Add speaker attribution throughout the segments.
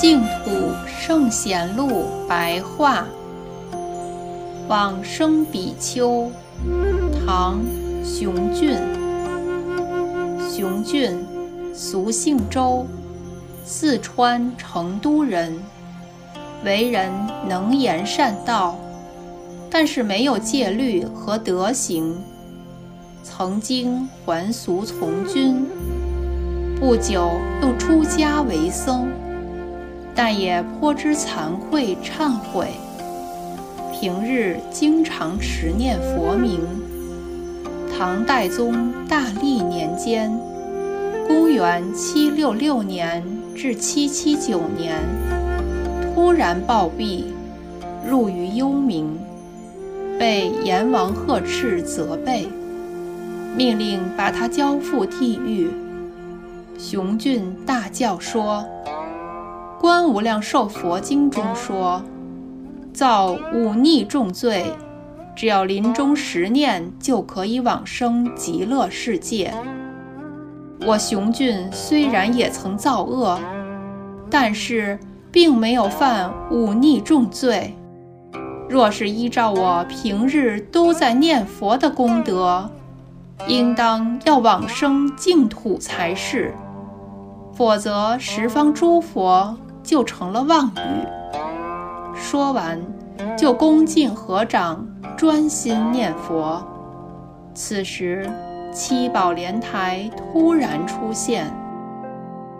Speaker 1: 净土圣贤录白话，往生比丘，唐，熊俊。熊俊，俗姓周，四川成都人，为人能言善道，但是没有戒律和德行。曾经还俗从军，不久又出家为僧。但也颇知惭愧忏悔，平日经常持念佛名。唐代宗大历年间（公元766年至779年），突然暴毙，入于幽冥，被阎王呵斥责备，命令把他交付地狱。熊俊大叫说。《观无量寿佛经》中说：“造忤逆重罪，只要临终十念就可以往生极乐世界。我熊俊虽然也曾造恶，但是并没有犯忤逆重罪。若是依照我平日都在念佛的功德，应当要往生净土才是，否则十方诸佛。”就成了妄语。说完，就恭敬合掌，专心念佛。此时，七宝莲台突然出现，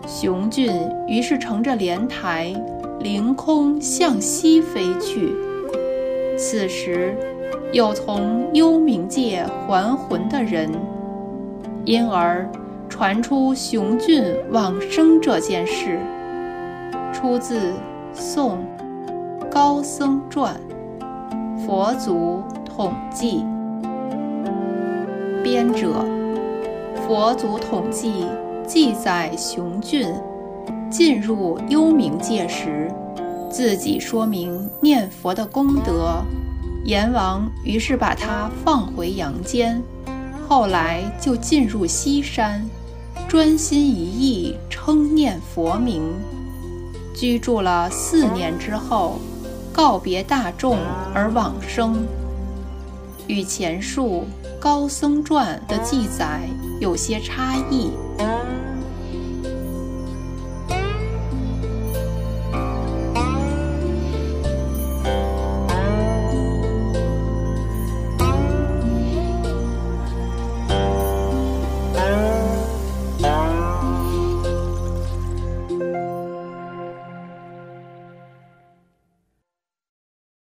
Speaker 1: 雄俊于是乘着莲台，凌空向西飞去。此时，有从幽冥界还魂的人，因而传出雄俊往生这件事。出自《宋高僧传》，佛祖统计。编者：佛祖统计记载雄俊进入幽冥界时，自己说明念佛的功德，阎王于是把他放回阳间，后来就进入西山，专心一意称念佛名。居住了四年之后，告别大众而往生，与前述《高僧传》的记载有些差异。